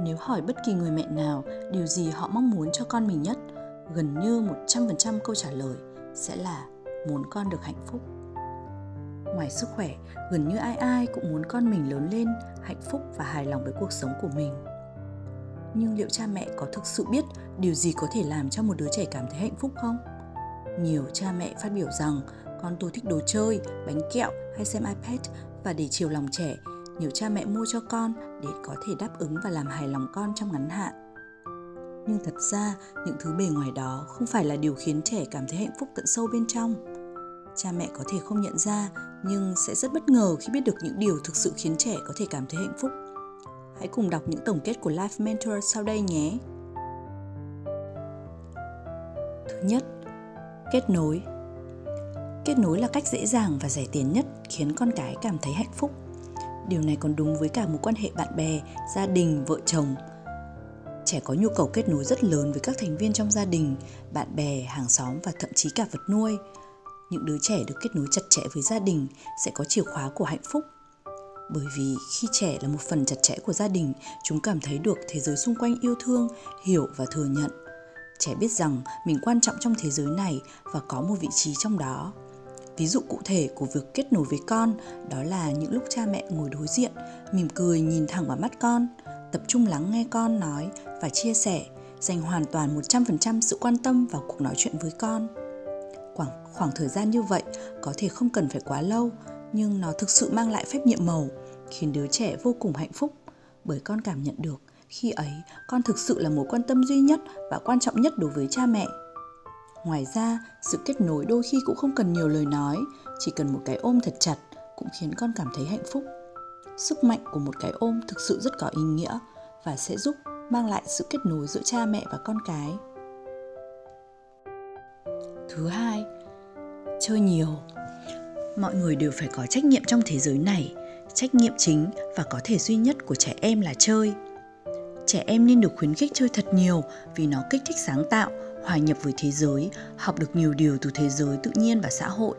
nếu hỏi bất kỳ người mẹ nào điều gì họ mong muốn cho con mình nhất, gần như 100% câu trả lời sẽ là muốn con được hạnh phúc. Ngoài sức khỏe, gần như ai ai cũng muốn con mình lớn lên hạnh phúc và hài lòng với cuộc sống của mình. Nhưng liệu cha mẹ có thực sự biết điều gì có thể làm cho một đứa trẻ cảm thấy hạnh phúc không? Nhiều cha mẹ phát biểu rằng con tôi thích đồ chơi, bánh kẹo hay xem iPad và để chiều lòng trẻ nhiều cha mẹ mua cho con để có thể đáp ứng và làm hài lòng con trong ngắn hạn. Nhưng thật ra, những thứ bề ngoài đó không phải là điều khiến trẻ cảm thấy hạnh phúc tận sâu bên trong. Cha mẹ có thể không nhận ra, nhưng sẽ rất bất ngờ khi biết được những điều thực sự khiến trẻ có thể cảm thấy hạnh phúc. Hãy cùng đọc những tổng kết của life mentor sau đây nhé. Thứ nhất, kết nối. Kết nối là cách dễ dàng và rẻ tiền nhất khiến con cái cảm thấy hạnh phúc điều này còn đúng với cả mối quan hệ bạn bè, gia đình, vợ chồng. Trẻ có nhu cầu kết nối rất lớn với các thành viên trong gia đình, bạn bè, hàng xóm và thậm chí cả vật nuôi. Những đứa trẻ được kết nối chặt chẽ với gia đình sẽ có chìa khóa của hạnh phúc. Bởi vì khi trẻ là một phần chặt chẽ của gia đình, chúng cảm thấy được thế giới xung quanh yêu thương, hiểu và thừa nhận. Trẻ biết rằng mình quan trọng trong thế giới này và có một vị trí trong đó ví dụ cụ thể của việc kết nối với con đó là những lúc cha mẹ ngồi đối diện mỉm cười nhìn thẳng vào mắt con tập trung lắng nghe con nói và chia sẻ dành hoàn toàn 100% sự quan tâm vào cuộc nói chuyện với con. Khoảng, khoảng thời gian như vậy có thể không cần phải quá lâu, nhưng nó thực sự mang lại phép nhiệm màu, khiến đứa trẻ vô cùng hạnh phúc bởi con cảm nhận được khi ấy con thực sự là mối quan tâm duy nhất và quan trọng nhất đối với cha mẹ ngoài ra, sự kết nối đôi khi cũng không cần nhiều lời nói, chỉ cần một cái ôm thật chặt cũng khiến con cảm thấy hạnh phúc. Sức mạnh của một cái ôm thực sự rất có ý nghĩa và sẽ giúp mang lại sự kết nối giữa cha mẹ và con cái. Thứ hai, chơi nhiều. Mọi người đều phải có trách nhiệm trong thế giới này. Trách nhiệm chính và có thể duy nhất của trẻ em là chơi. Trẻ em nên được khuyến khích chơi thật nhiều vì nó kích thích sáng tạo hòa nhập với thế giới, học được nhiều điều từ thế giới tự nhiên và xã hội.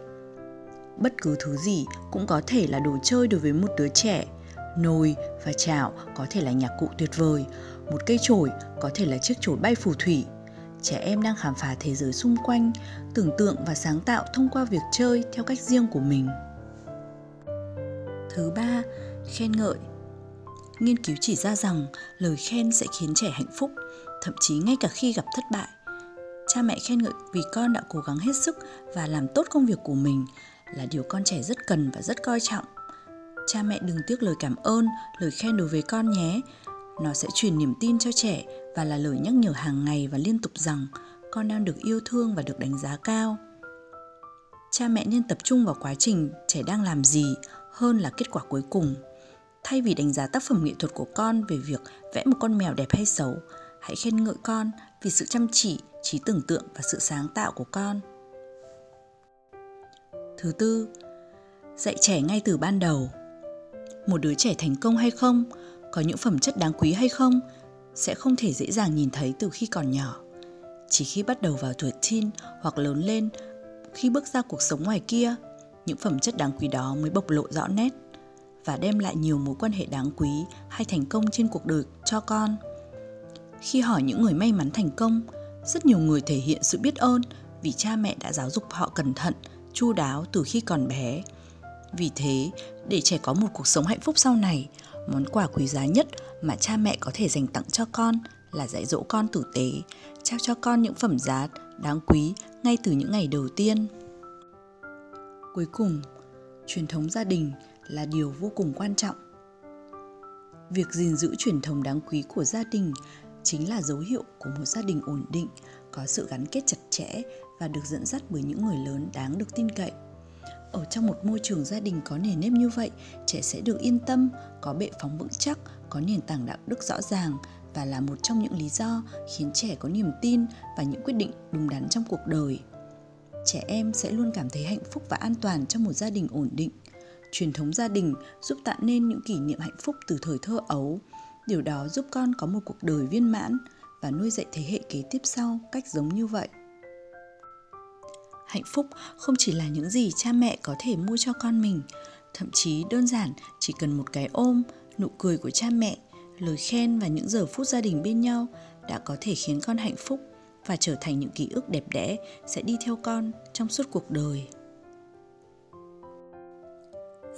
Bất cứ thứ gì cũng có thể là đồ chơi đối với một đứa trẻ. Nồi và chảo có thể là nhạc cụ tuyệt vời, một cây chổi có thể là chiếc chổi bay phù thủy. Trẻ em đang khám phá thế giới xung quanh, tưởng tượng và sáng tạo thông qua việc chơi theo cách riêng của mình. Thứ ba, khen ngợi. Nghiên cứu chỉ ra rằng lời khen sẽ khiến trẻ hạnh phúc, thậm chí ngay cả khi gặp thất bại cha mẹ khen ngợi vì con đã cố gắng hết sức và làm tốt công việc của mình là điều con trẻ rất cần và rất coi trọng. Cha mẹ đừng tiếc lời cảm ơn, lời khen đối với con nhé. Nó sẽ truyền niềm tin cho trẻ và là lời nhắc nhở hàng ngày và liên tục rằng con đang được yêu thương và được đánh giá cao. Cha mẹ nên tập trung vào quá trình trẻ đang làm gì hơn là kết quả cuối cùng. Thay vì đánh giá tác phẩm nghệ thuật của con về việc vẽ một con mèo đẹp hay xấu hãy khen ngợi con vì sự chăm chỉ, trí tưởng tượng và sự sáng tạo của con. Thứ tư, dạy trẻ ngay từ ban đầu. Một đứa trẻ thành công hay không, có những phẩm chất đáng quý hay không, sẽ không thể dễ dàng nhìn thấy từ khi còn nhỏ. Chỉ khi bắt đầu vào tuổi teen hoặc lớn lên, khi bước ra cuộc sống ngoài kia, những phẩm chất đáng quý đó mới bộc lộ rõ nét và đem lại nhiều mối quan hệ đáng quý hay thành công trên cuộc đời cho con khi hỏi những người may mắn thành công, rất nhiều người thể hiện sự biết ơn vì cha mẹ đã giáo dục họ cẩn thận, chu đáo từ khi còn bé. Vì thế, để trẻ có một cuộc sống hạnh phúc sau này, món quà quý giá nhất mà cha mẹ có thể dành tặng cho con là dạy dỗ con tử tế, trao cho con những phẩm giá đáng quý ngay từ những ngày đầu tiên. Cuối cùng, truyền thống gia đình là điều vô cùng quan trọng. Việc gìn giữ truyền thống đáng quý của gia đình chính là dấu hiệu của một gia đình ổn định, có sự gắn kết chặt chẽ và được dẫn dắt bởi những người lớn đáng được tin cậy. Ở trong một môi trường gia đình có nền nếp như vậy, trẻ sẽ được yên tâm, có bệ phóng vững chắc, có nền tảng đạo đức rõ ràng và là một trong những lý do khiến trẻ có niềm tin và những quyết định đúng đắn trong cuộc đời. Trẻ em sẽ luôn cảm thấy hạnh phúc và an toàn trong một gia đình ổn định. Truyền thống gia đình giúp tạo nên những kỷ niệm hạnh phúc từ thời thơ ấu điều đó giúp con có một cuộc đời viên mãn và nuôi dạy thế hệ kế tiếp sau cách giống như vậy hạnh phúc không chỉ là những gì cha mẹ có thể mua cho con mình, thậm chí đơn giản chỉ cần một cái ôm, nụ cười của cha mẹ, lời khen và những giờ phút gia đình bên nhau đã có thể khiến con hạnh phúc và trở thành những ký ức đẹp đẽ sẽ đi theo con trong suốt cuộc đời.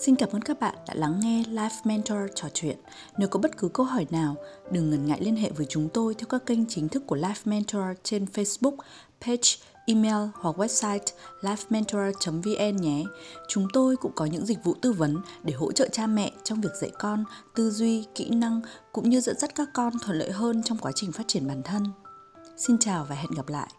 Xin cảm ơn các bạn đã lắng nghe Life Mentor trò chuyện. Nếu có bất cứ câu hỏi nào, đừng ngần ngại liên hệ với chúng tôi theo các kênh chính thức của Life Mentor trên Facebook, page, email hoặc website lifementor.vn nhé. Chúng tôi cũng có những dịch vụ tư vấn để hỗ trợ cha mẹ trong việc dạy con, tư duy, kỹ năng cũng như dẫn dắt các con thuận lợi hơn trong quá trình phát triển bản thân. Xin chào và hẹn gặp lại.